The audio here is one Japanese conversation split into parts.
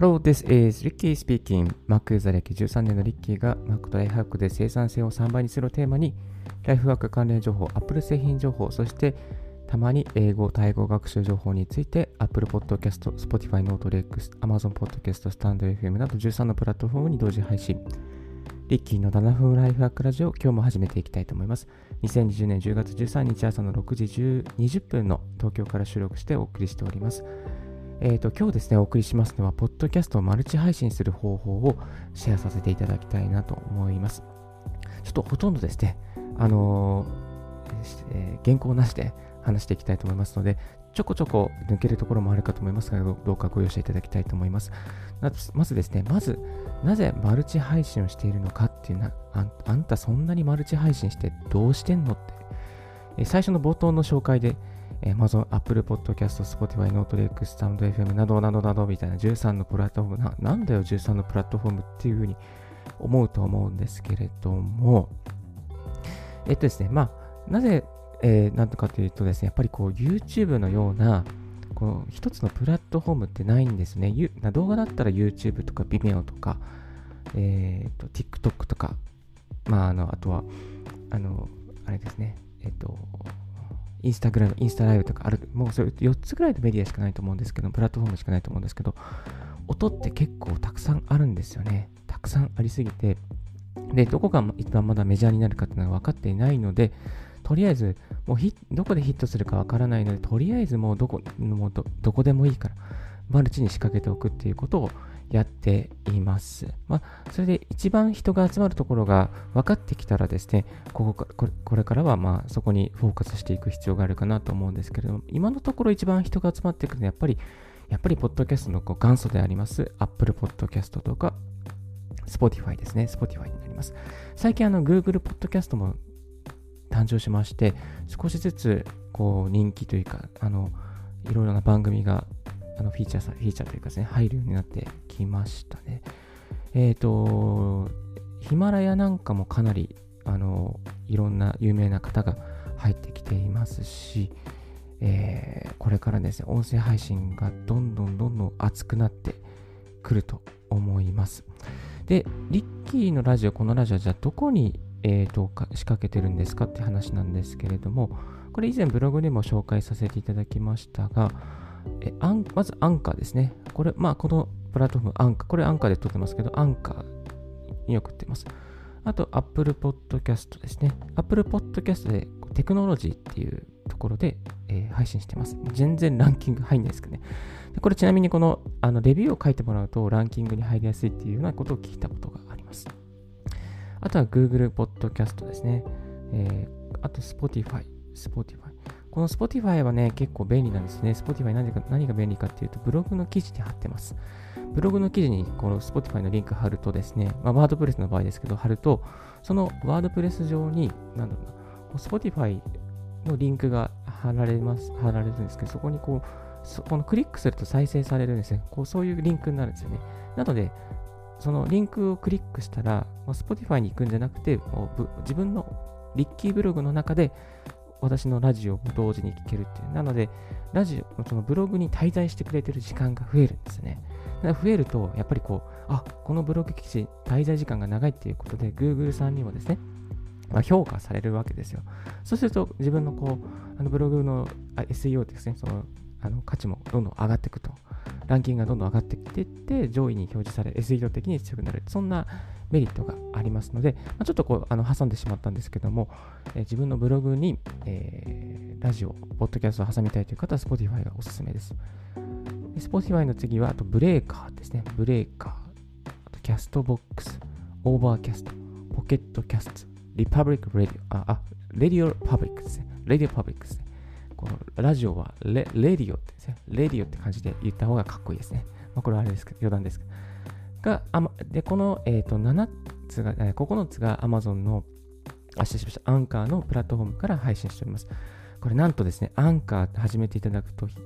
Hello, this is Ricky speaking. Mac ユーザー歴13年のリッキーが Mac とライフハックで生産性を3倍にするをテーマに、ライフワーク関連情報、Apple 製品情報、そしてたまに英語、タイ語学習情報について Apple Podcast、Spotify、NoteLex、Amazon Podcast、StandFM など13のプラットフォームに同時配信。リッキーの7分ライフハックラジオ、今日も始めていきたいと思います。2020年10月13日朝の6時20分の東京から収録してお送りしております。えーと、今日ですね、お送りしますのは、ポッドキャストをマルチ配信する方法をシェアさせていただきたいなと思います。ちょっとほとんどですね、あのーえー、原稿なしで話していきたいと思いますので、ちょこちょこ抜けるところもあるかと思いますが、どうかご容赦いただきたいと思います。まずですね、まず、なぜマルチ配信をしているのかっていうなあ、あんたそんなにマルチ配信してどうしてんのって、え最初の冒頭の紹介で、Amazon、Apple Podcast、Spotify、NoteLake、StandFM などなどなどみたいな13のプラットフォーム。な、なんだよ13のプラットフォームっていうふうに思うと思うんですけれども、えっとですね、まあ、なぜ、えー、なんとかというとですね、やっぱりこう YouTube のような、この一つのプラットフォームってないんですね。動画だったら YouTube とか Vimeo とか、え、ー、と TikTok とか、まあ、あの、あとは、あの、あれですね、えっ、ー、と、インスタグラム、インスタライブとかある、もうそれ4つぐらいのメディアしかないと思うんですけど、プラットフォームしかないと思うんですけど、音って結構たくさんあるんですよね。たくさんありすぎて、で、どこが一番まだメジャーになるかっていうのは分かっていないので、とりあえず、もうどこでヒットするか分からないので、とりあえずもうどこもうどどこでもいいから、マルチに仕掛けておくっていうことをやっています。まあ、それで一番人が集まるところが分かってきたらですね、こここれこれからはまあそこにフォーカスしていく必要があるかなと思うんですけれども、今のところ一番人が集まってくるのはやっぱり、やっぱりポッドキャストのこう元祖であります Apple Podcast とか Spotify ですね。Spotify になります。最近あの Google Podcast も誕生しまして、少しずつこう人気というか、あの、いろいろな番組があのフィーチャーさ、フィーチャーというかですね、入るようになってきましたね。えっ、ー、と、ヒマラヤなんかもかなり、あの、いろんな有名な方が入ってきていますし、えー、これからですね、音声配信がどんどんどんどん熱くなってくると思います。で、リッキーのラジオ、このラジオじゃあどこに、えーと、仕掛けてるんですかって話なんですけれども、これ以前ブログでも紹介させていただきましたが、えアンまずアンカーですね。これ、まあ、このプラットフォーム、アンカー、これアンカーで撮ってますけど、アンカーに送ってます。あと、Apple Podcast ですね。Apple Podcast でテクノロジーっていうところで、えー、配信してます。全然ランキング入んないですけどね。でこれちなみにこのあのレビューを書いてもらうとランキングに入りやすいっていうようなことを聞いたことがあります。あとは Google Podcast ですね。えー、あと Spotify。Spotify。この Spotify はね、結構便利なんですね。Spotify 何何が便利かっていうと、ブログの記事に貼ってます。ブログの記事にこの Spotify のリンク貼るとですね、まあ、ワードプレスの場合ですけど、貼ると、そのワードプレス上に、なんだろうな、Spotify のリンクが貼られます、貼られるんですけど、そこにこう、このクリックすると再生されるんですね。こうそういうリンクになるんですよね。なので、そのリンクをクリックしたら、まあ Spotify に行くんじゃなくて、自分のリッキーブログの中で私のラジオも同時に聞けるっていう。なので、ラジオ、そのブログに滞在してくれてる時間が増えるんですね。だから増えると、やっぱりこう、あ、このブログ記事、滞在時間が長いっていうことで、Google さんにもですね、まあ、評価されるわけですよ。そうすると、自分のこう、あのブログの SEO ですね、そのあの価値もどんどん上がっていくと。ランキングがどんどん上がってきていって、上位に表示され、SEO 的に強くなる。そんなメリットがありますので、まあ、ちょっとこうあの挟んでしまったんですけども、え、自分のブログに、えー、ラジオ、ポッドキャストを挟みたいという方は Spotify がおすすめです。Spotify の次は、あとブレーカーですね。 Breaker、あと Castbox、Overcast、Pocket Casts、Republic Radio、あ、あ、RadioPublic ですね。 RadioPublic ですね。このラジオはレレディオってですね。レディオって感じで言った方がかっこいいですね。まあ、これはあれですけど、余談ですけど。が、あま、で、この、えーと、7つが、えー、9つが Amazon の、あ、失礼しました、アンカーのプラットフォームから配信しております。これなんとですね、アンカー始めていただくと非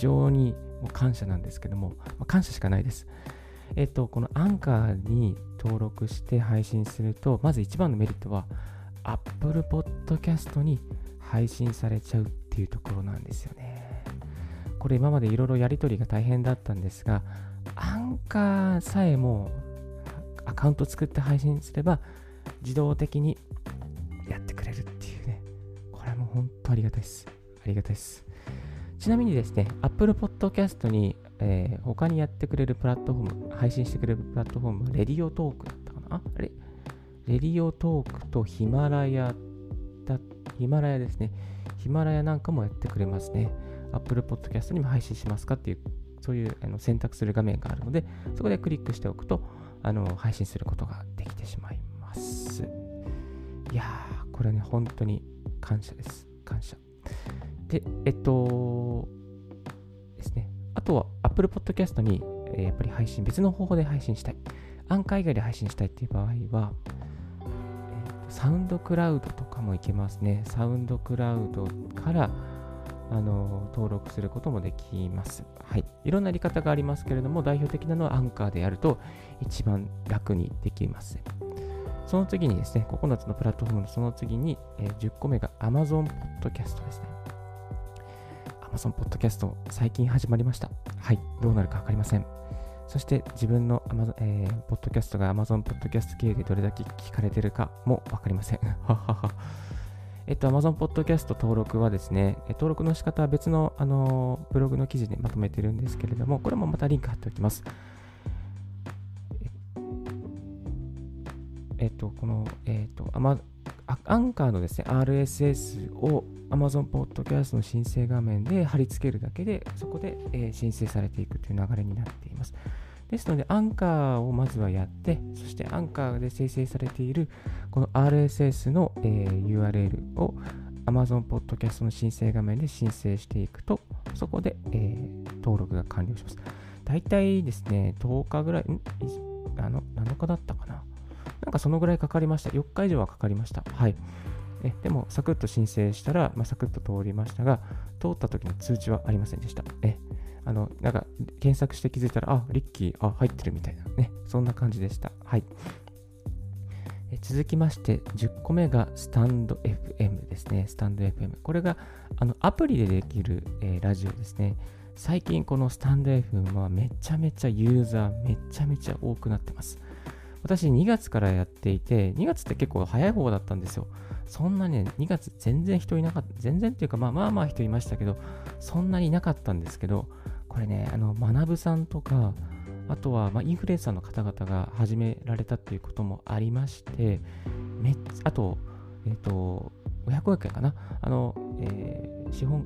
常にもう感謝なんですけども、まあ、感謝しかないです。えっ、ー、と、このアンカーに登録して配信すると、まず一番のメリットは、Apple Podcast に配信されちゃうっていうところなんですよね。これ今までいろいろやり取りが大変だったんですが、アンカーさえもアカウント作って配信すれば自動的にやってくれるっていうね、これもう本当ありがたいです。ありがたいです。ちなみにですね、Apple Podcast に、えー、他にやってくれるプラットフォーム、配信してくれるプラットフォームは、レディオトークだったかな？あれ？レディオトークとヒマラヤだ、ヒマラヤですね。ヒマラヤなんかもやってくれますね。Apple Podcast にも配信しますかっていう、そういうあの選択する画面があるので、そこでクリックしておくと、あの配信することができてしまいます。いやー、これね、本当に感謝です。感謝。で、えっと、ですね。あとは Apple Podcast に、え、やっぱり配信、別の方法で配信したい。アンカー以外で配信したいっていう場合は、サウンドクラウドとかもいけますね。サウンドクラウドからあの登録することもできます。はい。いろんなやり方がありますけれども、代表的なのはアンカーでやると一番楽にできます。その次にですね、9つのプラットフォームのその次に、えー、10個目が Amazon Podcast ですね。Amazon Podcast 最近始まりました。はい。どうなるかわかりません。そして自分の Amazon、えー、ポッドキャストが Amazon Podcast 経由でどれだけ聞かれてるかもわかりません。えっと、Amazon Podcast 登録はですね、登録の仕方は別の、あのブログの記事でまとめてるんですけれども、これもまたリンク貼っておきます。えっと、この、えっと、アアンカーのですね、RSS を Amazon Podcast の申請画面で貼り付けるだけで、そこで、え、申請されていくという流れになっています。ですので、アンカーをまずはやって、そしてアンカーで生成されているこの RSS の、え、URL を Amazon Podcast の申請画面で申請していくと、そこで、え、登録が完了します。大体ですね、10日ぐらい、んあの7日だったかな。なんかそのぐらいかかりました。4日以上はかかりました。はい。えでも、サクッと申請したら、まあ、サクッと通りましたが、通った時の通知はありませんでした。えあの、なんか、検索して気づいたら、あ、リッキー、あ、入ってるみたいなね。そんな感じでした。はい。え続きまして、10個目がスタンド FM ですね。スタンド FM。これが、あの、アプリでできる、えー、ラジオですね。最近このスタンド FM はめちゃめちゃユーザーめちゃめちゃ多くなってます。私2月からやっていて、2月って結構早い方だったんですよ。そんなね、2月全然人いなかった、全然っていうか、まあまあまあ人いましたけど、そんなにいなかったんですけど、これね、あの、学さんとか、あとは、ま、インフルエンサーの方々が始められたっていうこともありまして、めっあと、えっ、ー、と、500億円かな。あの、えー、資本、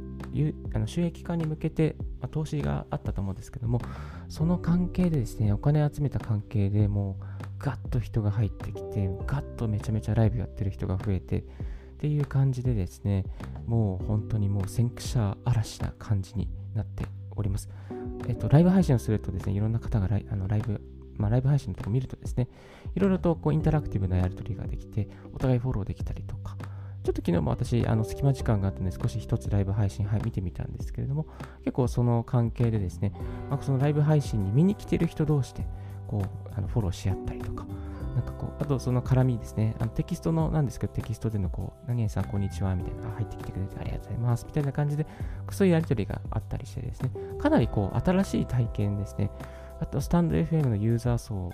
あの収益化に向けて、まあ、投資があったと思うんですけども、その関係でですね、お金集めた関係でもう、ガッと人が入ってきて、ガッとめちゃめちゃライブやってる人が増えて、っていう感じでですね、もう本当にもう先駆者嵐な感じになっております。えっと、ライブ配信をするとですね、いろんな方がライあのライブ、まあ、ライブ配信のとこ見るとですね、いろいろとこうインタラクティブなやり取りができて、お互いフォローできたりとか、ちょっと昨日も私、あの隙間時間があったので、少し一つライブ配信、はい、見てみたんですけれども、結構その関係でですね、まあ、そのライブ配信に見に来てる人同士で、こう、あのフォローし合ったりとか、なんかこう、あとその絡みですね。あのテキストのなんですけど、テキストでのこう、何々さんこんにちはみたいな、入ってきてくれてありがとうございますみたいな感じで、そういうやりとりがあったりしてですね、かなりこう、新しい体験ですね。あと、スタンド FM のユーザー層も、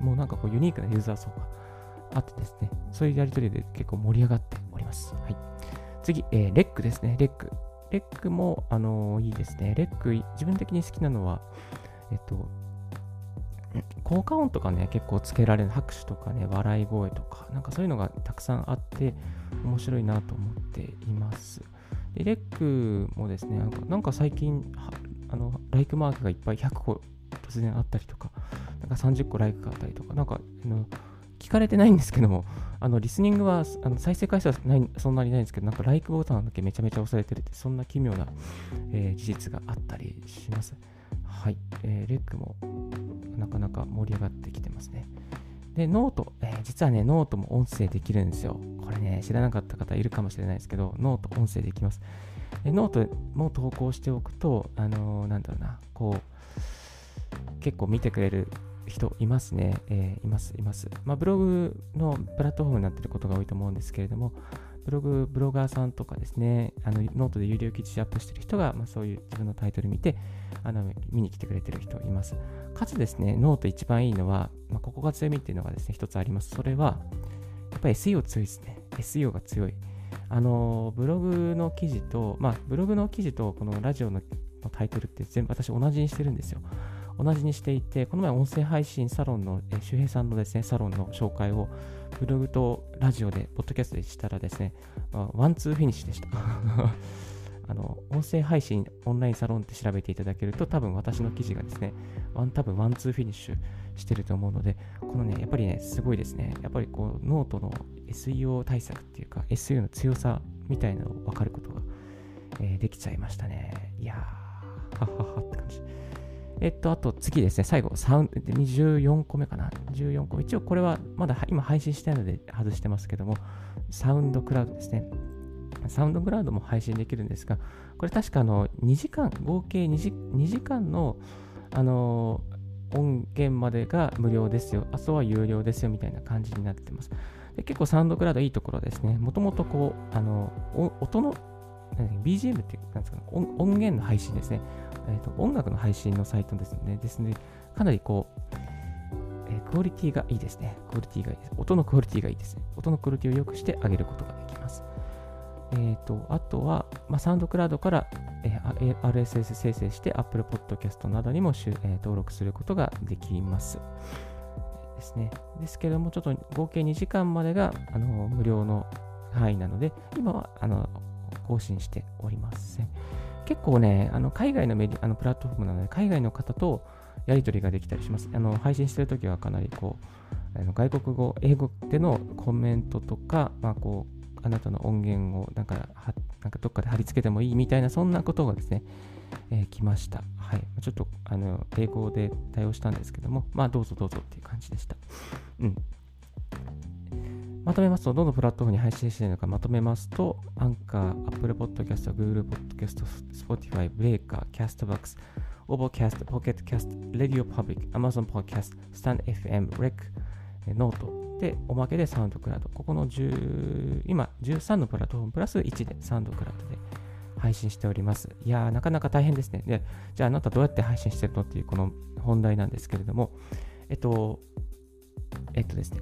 もうなんかこう、ユニークなユーザー層があってですね、そういうやりとりで結構盛り上がっております。はい。次、えー、レックですね、レック。レックも、あのー、いいですね。レック、自分的に好きなのは、えっと、効果音とかね、結構つけられる拍手とかね、笑い声とか、なんかそういうのがたくさんあって、面白いなと思っています。で、レックもですね、なんか最近、あの、ライクマークがいっぱい100個突然あったりとか、なんか30個ライクがあったりとか、なんか、あの聞かれてないんですけども、あのリスニングはあの再生回数はないそんなにないんですけど、なんかライクボタンだけめちゃめちゃ押されてるって、そんな奇妙な、えー、事実があったりします。はい、えー、 REC もなかなか盛り上がってきてますね。で、 note、えー、実はね、ノートも音声できるんですよ。これね、知らなかった方いるかもしれないですけど、ノート音声できます。でノートも投稿しておくと、あのー、なんだろうな、こう、結構見てくれる人いますね。えー、います、います。まあ、ブログのプラットフォームになってることが多いと思うんですけれども、ブログ、ブロガーさんとかですね、あのノートで有料記事アップしてる人が、まあ、そういう自分のタイトル見て、あの見に来てくれてる人います。かつですね、ノート一番いいのは、まあ、ここが強みっていうのがですね、一つあります。それは、やっぱり SEO 強いですね。SEO が強い。あの、ブログの記事と、まあ、ブログの記事とこのラジオのタイトルって全部私同じにしてるんですよ。同じにしていて、この前音声配信サロンの、え周平さんのですね、サロンの紹介をブログとラジオで、ポッドキャストでしたらですね、ワンツーフィニッシュでした。あの、音声配信オンラインサロンって調べていただけると、多分私の記事がですね、ワン、多分ワンツーフィニッシュしてると思うので、このね、やっぱりね、すごいですね。やっぱりこう、ノートの SEO 対策っていうか、SEO の強さみたいなのを分かることが、えー、できちゃいましたね。いやー、はははって感じ。えっと、あと次ですね、最後、サウン24個目かな。14個。一応これはまだ今配信してないので外してますけども、 SoundCloud ですね。 SoundCloud も配信できるんですが、これ確かあの2時間、合計 2, 時2時間のあの音源までが無料ですよ、あとは有料ですよみたいな感じになってます。で結構サウンドクラウドいいところですね。もともとこう、あの音の BGM ってなんですか、ね、音源の配信ですね。えーと、音楽の配信のサイトですね。ですね、かなりこう、えー、クオリティがいいですね。クオリティがいいです。音のクオリティがいいですね。音のクオリティを良くしてあげることができます。えーと、あとは、まあ、サウンドクラウドから、えー、RSS 生成して Apple Podcast などにも、えー、登録することができます。ですね。ですけども、ちょっと合計2時間までがあの無料の範囲なので、今はあの更新しておりません。結構ね、あの海外のメディあのプラットフォームなので、海外の方とやり取りができたりします。あの配信してるときはかなりこう、あの外国語、英語でのコメントとか、まあ、こうあなたの音源をなんかはなんかどっかで貼り付けてもいいみたいな、そんなことがですね、えー、来ました。はい。ちょっとあの英語で対応したんですけども、まあどうぞどうぞっていう感じでした。うん。まとめますと、どのプラットフォームに配信しているのかまとめますと、アンカー、Apple Podcast、Google Podcast、Spotify、Breaker、Castbox、Overcast、Pocketcast、Radio Public、Amazon Podcast、StanFM、Rec、ノートで、おまけで SoundCloud。ここの10、今13のプラットフォームプラス1で SoundCloud で配信しております。いやー、なかなか大変ですね。で、じゃああなたどうやって配信してるのっていうこの本題なんですけれども、えっと、えっとですね、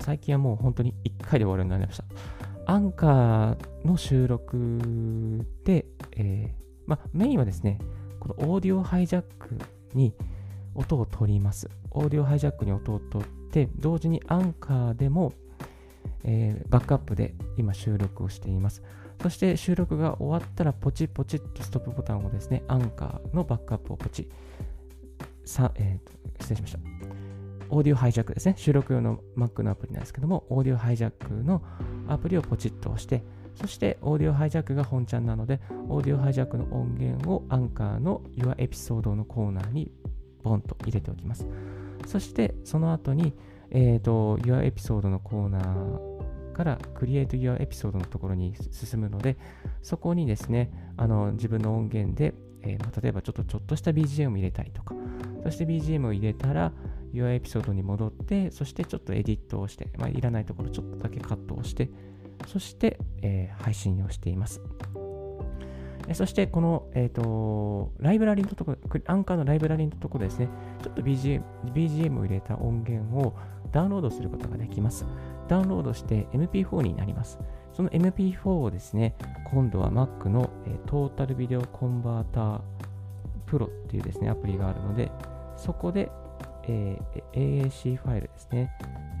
最近はもう本当に1回で終わるようになりました。アンカーの収録で、えー、まメインはですね、このオーディオハイジャックに音を取ります。オーディオハイジャックに音を取って、同時にアンカーでも、えー、バックアップで今収録をしています。そして収録が終わったらポチポチっとストップボタンをですね、アンカーのバックアップをポチ。さえー、失礼しました。オーディオハイジャックですね。収録用の Mac のアプリなんですけども、オーディオハイジャックのアプリをポチッと押して、そしてオーディオハイジャックが本ちゃんなので、オーディオハイジャックの音源をアンカーの Your Episode のコーナーにボンと入れておきます。そしてその後に、えーと、Your Episode のコーナーから Create Your Episode のところに進むので、そこにですね、あの自分の音源で、えー、例えばちょっとちょっとした BGM を入れたりとか、そして BGM を入れたら、Your エピソードに戻って、そしてちょっとエディットをして、まあ、いらないところちょっとだけカットをして、そして、えー、配信をしています。そして、この、えっ、ー、と、ライブラリのところ、アンカーのライブラリのところですね、ちょっと BGM, BGM を入れた音源をダウンロードすることができます。ダウンロードして MP4 になります。その MP4 をですね、今度は Mac の、えー、トータルビデオコンバータープロっていうですね、アプリがあるので、そこでえー、AAC ファイルですね。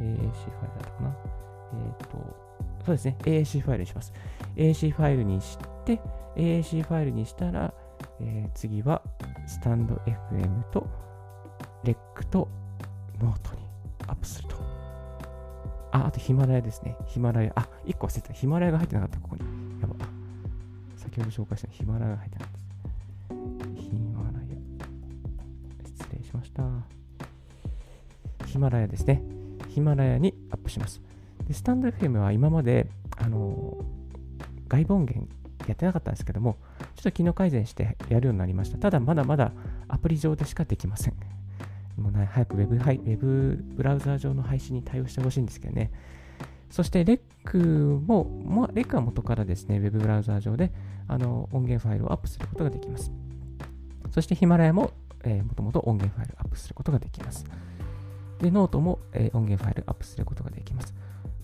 AAC ファイルだったかな。えっ、と、そうですね。AAC ファイルにします。AAC ファイルにして、AAC ファイルにしたら、えー、次は、スタンド FM と、レックと、ノートにアップすると。あ、あとヒマラヤですね。 Himalaya。あ、1個忘れてた。ヒマラヤが入ってなかった、ここに。やば。先ほど紹介したヒマラヤが入ってなかった。 Himalaya。失礼しました。ヒマラヤですね。ヒマラヤにアップします。でスタンド FM は今まで、あの外部音源やってなかったんですけども、ちょっと機能改善してやるようになりました。ただ、まだまだアプリ上でしかできません。もうね、早くウェブウェブブラウザー上の配信に対応してほしいんですけどね。そしてレックも、もレックは元からですね、ウェブブラウザー上であの音源ファイルをアップすることができます。そしてヒマラヤも、えー、もともと音源ファイルをアップすることができます。で、ノートも、え、音源ファイルアップすることができます。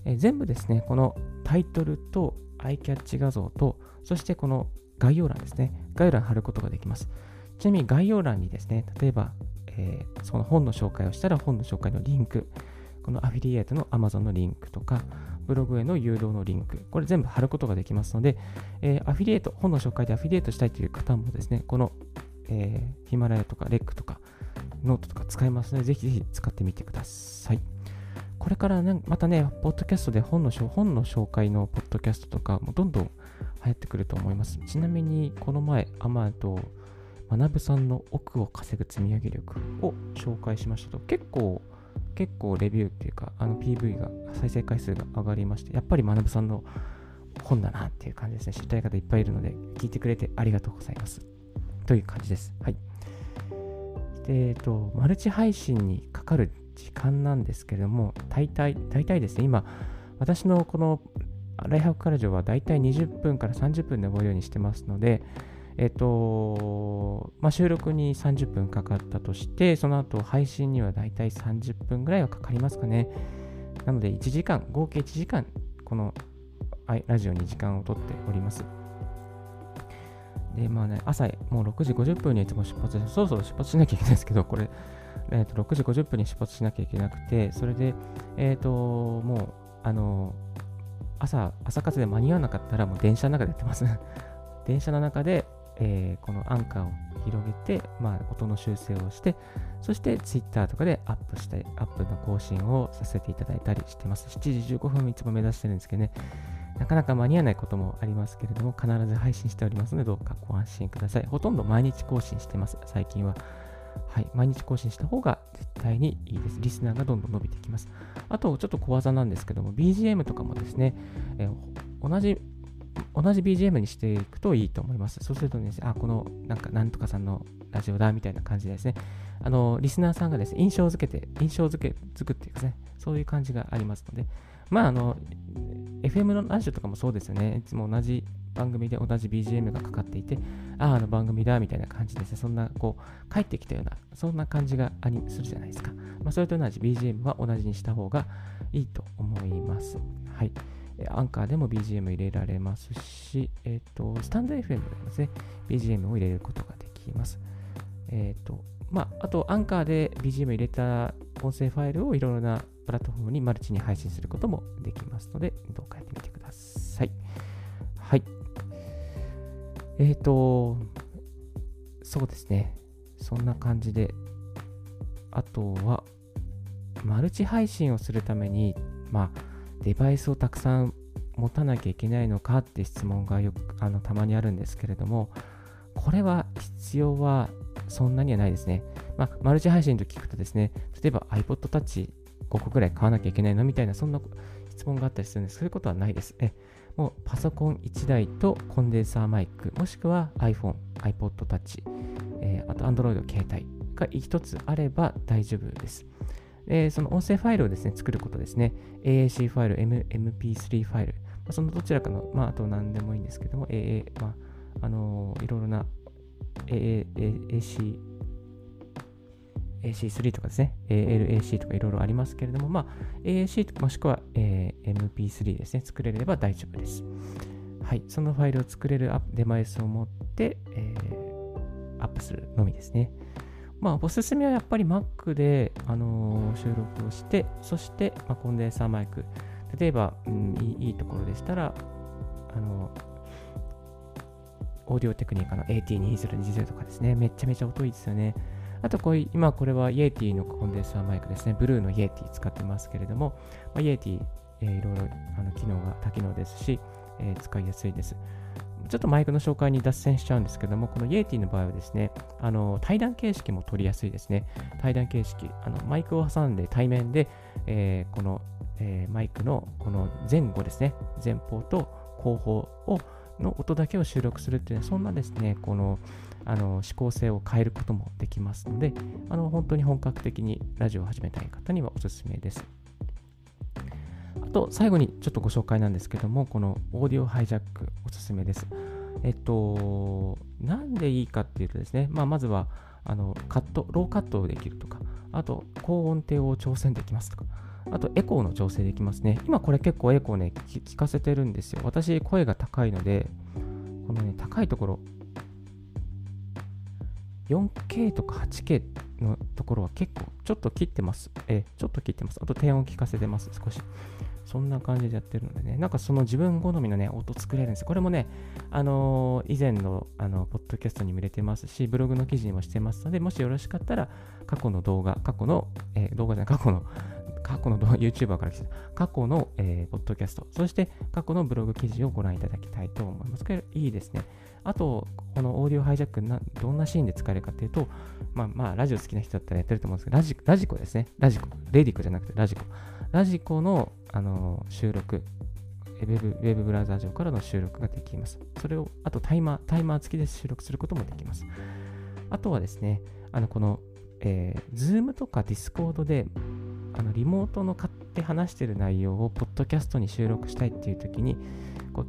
え、全部ですね、このタイトルとアイキャッチ画像と、そしてこの概要欄ですね、概要欄貼ることができます。ちなみに概要欄にですね、例えば、えー、その本の紹介をしたら本の紹介のリンク、このアフィリエイトの Amazon のリンクとか、ブログへの誘導のリンク、これ全部貼ることができますので、えー、アフィリエイト、本の紹介でアフィリエイトしたいという方もですね、この、えー、ヒマラヤとか REC とか、ノートとか使えますので、ぜひぜひ使ってみてください。これからね、またね、ポッドキャストで本の本の紹介のポッドキャストとかもどんどん流行ってくると思います。ちなみに、この前、あ、まあ、とマナブさんの億を稼ぐ積み上げ力を紹介しましたと、結構、結構レビューっていうか、あの PV が、再生回数が上がりまして、やっぱり学さんの本だなっていう感じですね。知りたい方いっぱいいるので、聞いてくれてありがとうございます。という感じです。はい。えっと、マルチ配信にかかる時間なんですけれども、大体、大体ですね、今、私のこのライハックカラジオは大体20分から30分で終わるようにしてますので、えっと、まあ、収録に30分かかったとして、その後配信にはだいたい30分ぐらいはかかりますかね。なので1時間、合計1時間、このラジオに時間をとっております。で、まあね、朝もう6時50分にいつも出発して、そろそろ出発しなきゃいけないんですけど、これ、えー、と6時50分に出発しなきゃいけなくて、それで、えっ、ー、と、もう、あの、朝、朝活で間に合わなかったら、もう電車の中でやってます。電車の中で、えー、このアンカーを広げて、まあ、音の修正をして、そして Twitter とかでアップしたり、アップの更新をさせていただいたりしてます。7時15分いつも目指してるんですけどね、なかなか間に合わないこともありますけれども、必ず配信しておりますので、どうかご安心ください。ほとんど毎日更新してます、最近は。はい、毎日更新した方が絶対にいいです。リスナーがどんどん伸びてきます。あと、ちょっと小技なんですけども、BGM とかもですね、えー、同じ同じ BGM にしていくといいと思います。そうするとね、あ、この、なんか、なんとかさんのラジオだみたいな感じですね。あの、リスナーさんがですね、印象付けて、印象付け、つくっていうかね、そういう感じがありますので、まあ、あの、FM のラジオとかもそうですよね。いつも同じ番組で同じ BGM がかかっていて、ああ、あの番組だみたいな感じですね。そんな、こう、帰ってきたような、そんな感じがありするじゃないですか。まあ、それと同じ BGM は同じにした方がいいと思います。はい。アンカーでも BGM 入れられますし、えっ、ー、と、スタンド FM でもですね、BGM を入れることができます。えっ、ー、と、まあ、あと、アンカーで BGM 入れた音声ファイルをいろいろなプラットフォームにマルチに配信することもできますので、どうかやってみてください。はい。えっ、ー、と、そうですね。そんな感じで、あとは、マルチ配信をするために、まあ、デバイスをたくさん持たなきゃいけないのかって質問がよくあのたまにあるんですけれども、これは必要はそんなにはないですね。まあ、マルチ配信と聞くとですね、例えば iPod Touch 5個ぐらい買わなきゃいけないの？みたいな、そんな質問があったりするんです。そういうことはないです。えもうパソコン1台とコンデンサーマイク、もしくは iPhone、iPod Touch、えー、あと Android 携帯が1つあれば大丈夫です。えー、その音声ファイルをですね、作ることですね。AAC ファイル、M、MP3 ファイル、まあ、そのどちらかの、まあ、あと何でもいいんですけども、AA、まあ、あのー、いろいろな AAC、AC3 とかですね、ALAC とかいろいろありますけれども、まあ、AAC もしくは、えー、MP3 ですね、作れれば大丈夫です。はい、そのファイルを作れるデバイスを持って、えー、アップするのみですね。まあ、おすすめはやっぱり Mac で、あのー、収録をして、そして、まあ、コンデンサーマイク。例えば、うん、いいいいところでしたら、あのー、オーディオテクニカの AT2020 とかですね、めちゃめちゃ音いいですよね。あとこういう、今これは Yeti のコンデンサーマイクですね。ブルーの Yeti 使ってますけれども、まあ、イエティ、えー、いろいろあの機能が多機能ですし、えー、使いやすいです。ちょっとマイクの紹介に脱線しちゃうんですけども、このイエティの場合はですね、あの対談形式も取りやすいですね。対談形式、あのマイクを挟んで対面で、えー、この、えー、マイクのこの前後ですね、前方と後方をの音だけを収録するっていうのは、そんなですね、このあの指向性を変えることもできますので、あの本当に本格的にラジオを始めたい方にはおすすめです。あと、最後にちょっとご紹介なんですけども、このオーディオハイジャックおすすめです。えっと、なんでいいかっていうとですね、まあ、まずは、あのカット、ローカットできるとか、あと、高音程を挑戦できますとか、あと、エコーの調整できますね。今これ結構エコーね、聞かせてるんですよ。私、声が高いので、このね、高いところ、4K とか 8K のところは結構ちょっと切ってます。えちょっと切ってます。あと低音聞かせてます、少し。そんな感じでやってるのでね、なんかその自分好みのね、音作れるんですこれもね、あのー、以前の、あの、ポッドキャストにも入れてますし、ブログの記事にもしてますので、もしよろしかったら、過去の動画、過去の、えー、動画じゃない、過去の、過去の YouTuber から来た、過去の、えー、ポッドキャスト、そして過去のブログ記事をご覧いただきたいと思います。これいいですね。あと、このオーディオハイジャック、どんなシーンで使えるかっていうと、まあまあ、ラジオ好きな人だったらやってると思うんですけど、ラジラジコですね。ラジコ。レディコじゃなくてラジコ。ラジコのあの収録ウェブ、ウェブブラウザー上からの収録ができます。それを、あとタイマー、タイマー付きで収録することもできます。あとはですね、あの、この、えー、Zoom とか Discord で、あの、リモートの買って話してる内容を、ポッドキャストに収録したいっていう時に、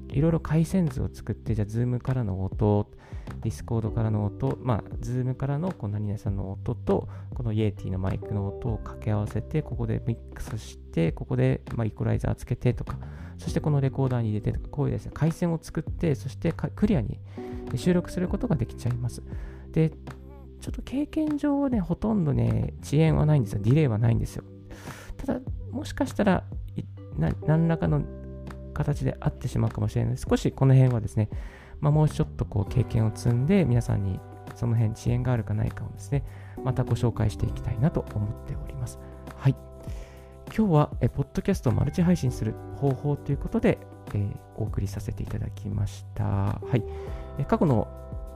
いろいろ回線図を作って、じゃあ、Zoom からの音、Discord からの音、まあ、Zoom からのこう何々さんの音と、この Yeti のマイクの音を掛け合わせて、ここでミックスして、ここで、まあ、イコライザーつけてとか、そしてこのレコーダーに入れてとか、こういうですね、回線を作って、そしてクリアに収録することができちゃいます。で、ちょっと経験上はね、ほとんどね、遅延はないんですよ。ディレイはないんですよ。ただ、もしかしたら、何らかの形であってしまうかもしれない少しこの辺はですね、まあ、もうちょっとこう経験を積んで皆さんにその辺遅延があるかないかをですね、またご紹介していきたいなと思っております。はい。今日はえポッドキャストをマルチ配信する方法ということで、えー、お送りさせていただきました。はい。え過去の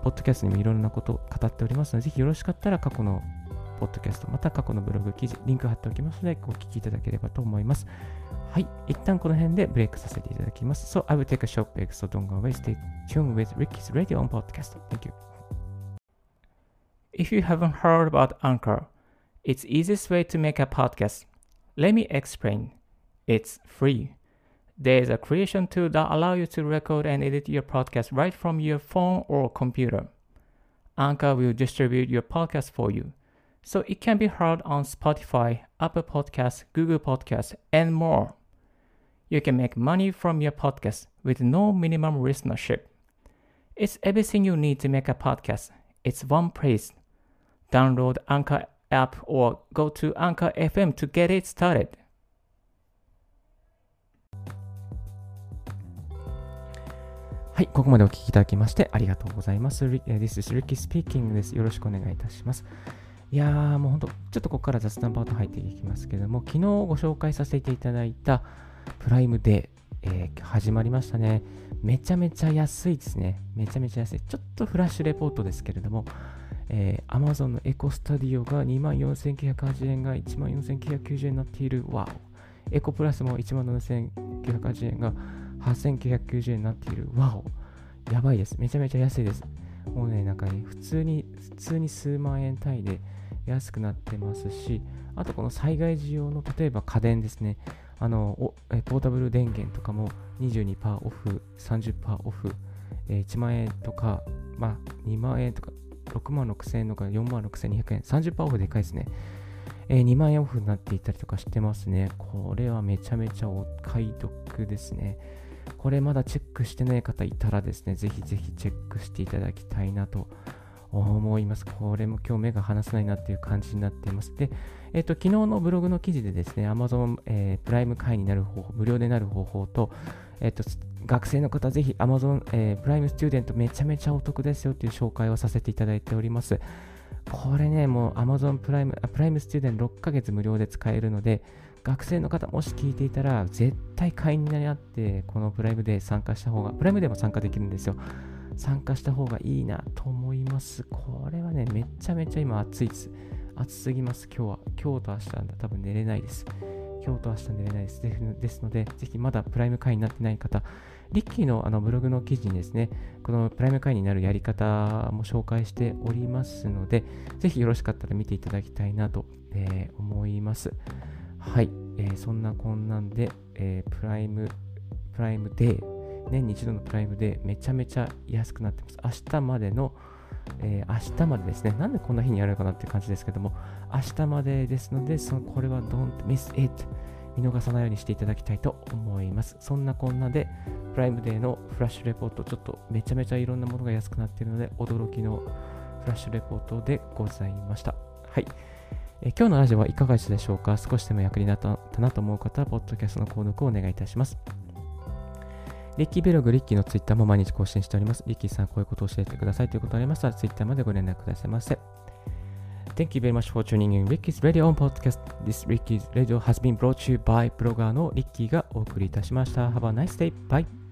ポッドキャストにもいろんなことを語っておりますので、ぜひよろしかったら過去のポッドキャスト、また過去のブログ記事、リンク貼っておきますので、お聞きいただければと思います。はい。一旦この辺でブレイクさせていただきます。So, I will take a short break, so don't go away. Stay tuned with Ricky's Radio on Podcast. Thank you. If you haven't heard about Anchor, it's easiest way to make a podcast. Let me explain. It's free. There's a creation tool that allows you to record and edit your podcast right from your phone or computer. Anchor will distribute your podcast for you so it can be heard on Spotify, Apple Podcasts, Google Podcasts, and more. You can make money from your podcast with no minimum listenership. It's everything you need to make a podcast. It's one place. Download Anchor app or go to Anchor FM to get it started. はい、ここまでお聞きいただきましてありがとうございます。This is Ricky speaking です。よろしくお願いいたします。 いやー、もうほんと、ちょっとここから雑談パート入っていきますけども、昨日ご紹介させていただいたプライムデー、えー、始まりましたね。めちゃめちゃ安いですね。めちゃめちゃ安い。ちょっとフラッシュレポートですけれども、えー、Amazon のエコスタディオが24,980円が14,990円になっている。わお。エコプラスも17,980円が8,990円になっている。わお。やばいです。めちゃめちゃ安いです。もうね、なんかね、普通に、普通に数万円単位で安くなってますし、あとこの災害時用の例えば家電ですね、あのえポータブル電源とかも22%オフ、30%オフ、えー、1万円とか、まあ、2万円とか、6万6000円とか4万6200円、30%オフでかいですね。えー、2万円オフになっていたりとかしてますね。これはめちゃめちゃお買い得ですね。これまだチェックしてない方いたらですね、ぜひぜひチェックしていただきたいなと思います。これも今日目が離せないなっていう感じになっています。で、えっ、ー、と、昨日のブログの記事でですね、Amazon、えー、プライム会になる方法、無料でなる方法と、えっ、ー、と、学生の方、ぜひ Amazon、え、プライムスチューデントめちゃめちゃお得ですよっていう紹介をさせていただいております。これね、もう Amazon プライム、プライムスチューデント6ヶ月無料で使えるので、学生の方もし聞いていたら、絶対会員になって、このプライムで参加した方が、プライムでも参加できるんですよ。参加した方がいいなと思います。これはね、めちゃめちゃ今暑いです。暑すぎます、今日は。今日と明日は多分寝れないです。今日と明日寝れないです。ですので、ぜひまだプライム会員になってない方、リッキーのあのブログの記事にですね、このプライム会員になるやり方も紹介しておりますので、ぜひよろしかったら見ていただきたいなと、えー、思います。はい。えーそんなこんなんで、えープライム、プライムデー、年に一度のプライムデー、めちゃめちゃ安くなってます。明日までの、えー明日までですね。なんでこんな日にやるのかなって感じですけども、明日までですので、そのこれは don't miss it。見逃さないようにしていただきたいと思います。そんなこんなで、プライムデーのフラッシュレポート、ちょっとめちゃめちゃいろんなものが安くなっているので、驚きのフラッシュレポートでございました。はい。え今日のラジオはいかがでしたでしょうか？少しでも役になったなと思う方は、ポッドキャストの購読をお願いいたします。リッキーブログ、リッキーのツイッターも毎日更新しております。リッキーさん、こういうことを教えてくださいということがありましたら、ツイッターまでご連絡くださいませ。Thank you very much for tuning in Ricky's Radio on Podcast. This Ricky's Radio has been brought to you by ブロガーのリッキーがお送りいたしました。Have a nice day. Bye.